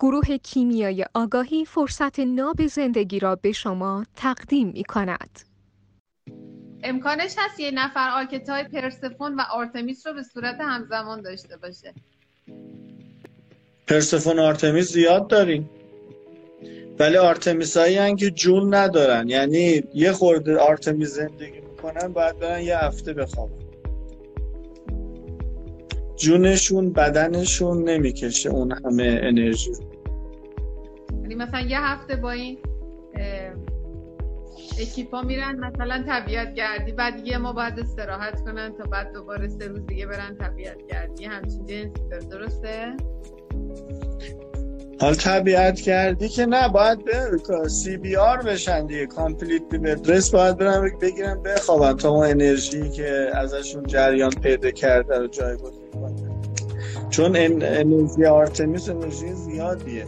گروه کیمیای آگاهی فرصت ناب زندگی را به شما تقدیم می کند. امکانش هست یه نفر archetype پرسفون و آرتمیس رو به صورت همزمان داشته باشه. پرسفون آرتمیس زیاد داریم. ولی آرتمیس هایی که جون ندارن. یعنی یه خورده آرتمیس زندگی می‌کنن باید برن یه هفته بخوابن. جونشون بدنشون نمی‌کشه اون همه انرژی یعنی مثلا یه هفته با این اکیپا میرن مثلا طبیعت گردی بعد یه ماه باید استراحت کنن تا بعد دوباره سه روز دیگه برن طبیعت گردی همچین جنسی درسته؟ حال طبیعت گردی که نه باید به CBR بشن دیگه. complete bed rest باید برن بگیرن بخوابن تا اون انرژی که ازشون جریان پیدا کرده رو جایگزین کنه چون انرژی آرتمیس انرژی زیادیه.